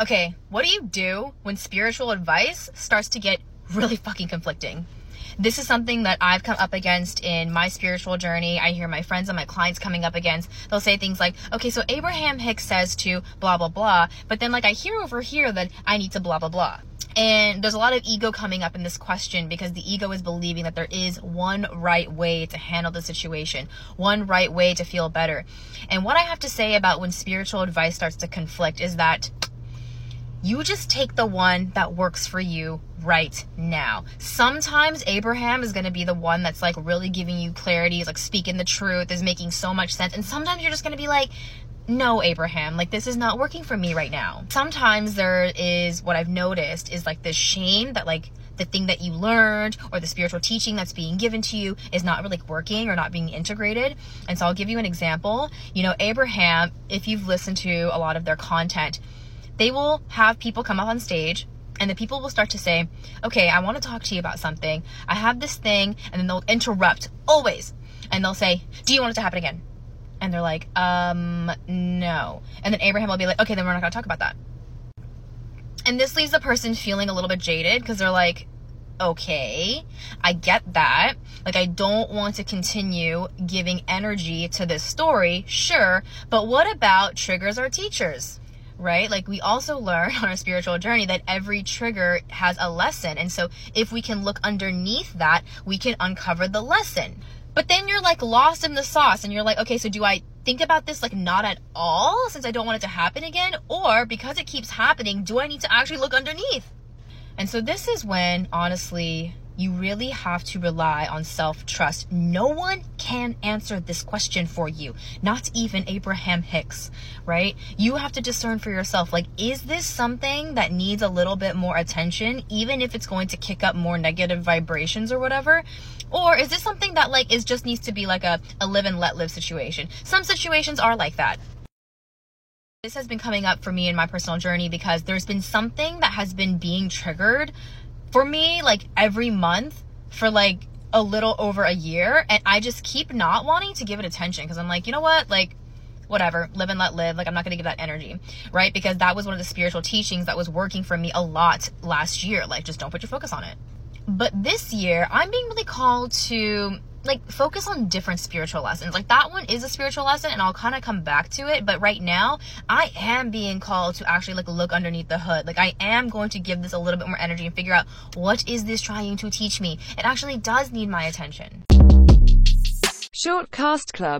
Okay, what do you do when spiritual advice starts to get really fucking conflicting? This is something that I've come up against in my spiritual journey. I hear my friends and my clients coming up against. They'll say things like, okay, so Abraham Hicks says to blah, blah, blah. But then, like, I hear over here that I need to blah, blah, blah. And there's a lot of ego coming up in this question because the ego is believing that there is one right way to handle the situation, one right way to feel better. And what I have to say about when spiritual advice starts to conflict is that you just take the one that works for you right now. Sometimes Abraham is going to be the one that's like really giving you clarity, is like speaking the truth, is making so much sense. And sometimes you're just going to be like, no, Abraham, like this is not working for me right now. Sometimes there is what I've noticed is like this shame that like the thing that you learned or the spiritual teaching that's being given to you is not really working or not being integrated. And so I'll give you an example. You know, Abraham, if you've listened to a lot of their content, they will have people come up on stage and the people will start to say, okay, I want to talk to you about something. I have this thing. And then they'll interrupt always. And they'll say, do you want it to happen again? And they're like, um, no. And then Abraham will be like, okay, then we're not going to talk about that. And this leaves the person feeling a little bit jaded because they're like, okay, I get that. Like, I don't want to continue giving energy to this story, sure, but what about triggers our teachers? Right? Like we also learn on our spiritual journey that every trigger has a lesson. And so if we can look underneath that, we can uncover the lesson. But then you're like lost in the sauce and you're like, okay, so do I think about this like not at all since I don't want it to happen again? Or because it keeps happening, do I need to actually look underneath? And so this is when honestly you really have to rely on self trust. No one can answer this question for you, not even Abraham Hicks, right? You have to discern for yourself like, is this something that needs a little bit more attention, even if it's going to kick up more negative vibrations or whatever? Or is this something that like is just needs to be like a, a live and let live situation? Some situations are like that. This has been coming up for me in my personal journey because there's been something that has been being triggered for me like every month for like a little over a year and I just keep not wanting to give it attention because I'm like, you know what? Like whatever, live and let live. Like I'm not going to give that energy, right? Because that was one of the spiritual teachings that was working for me a lot last year. Like just don't put your focus on it. But this year, I'm being really called to like focus on different spiritual lessons. Like that one is a spiritual lesson and I'll kind of come back to it, but right now I am being called to actually like look underneath the hood. Like I am going to give this a little bit more energy and figure out what is this trying to teach me? It actually does need my attention. Short Cast Club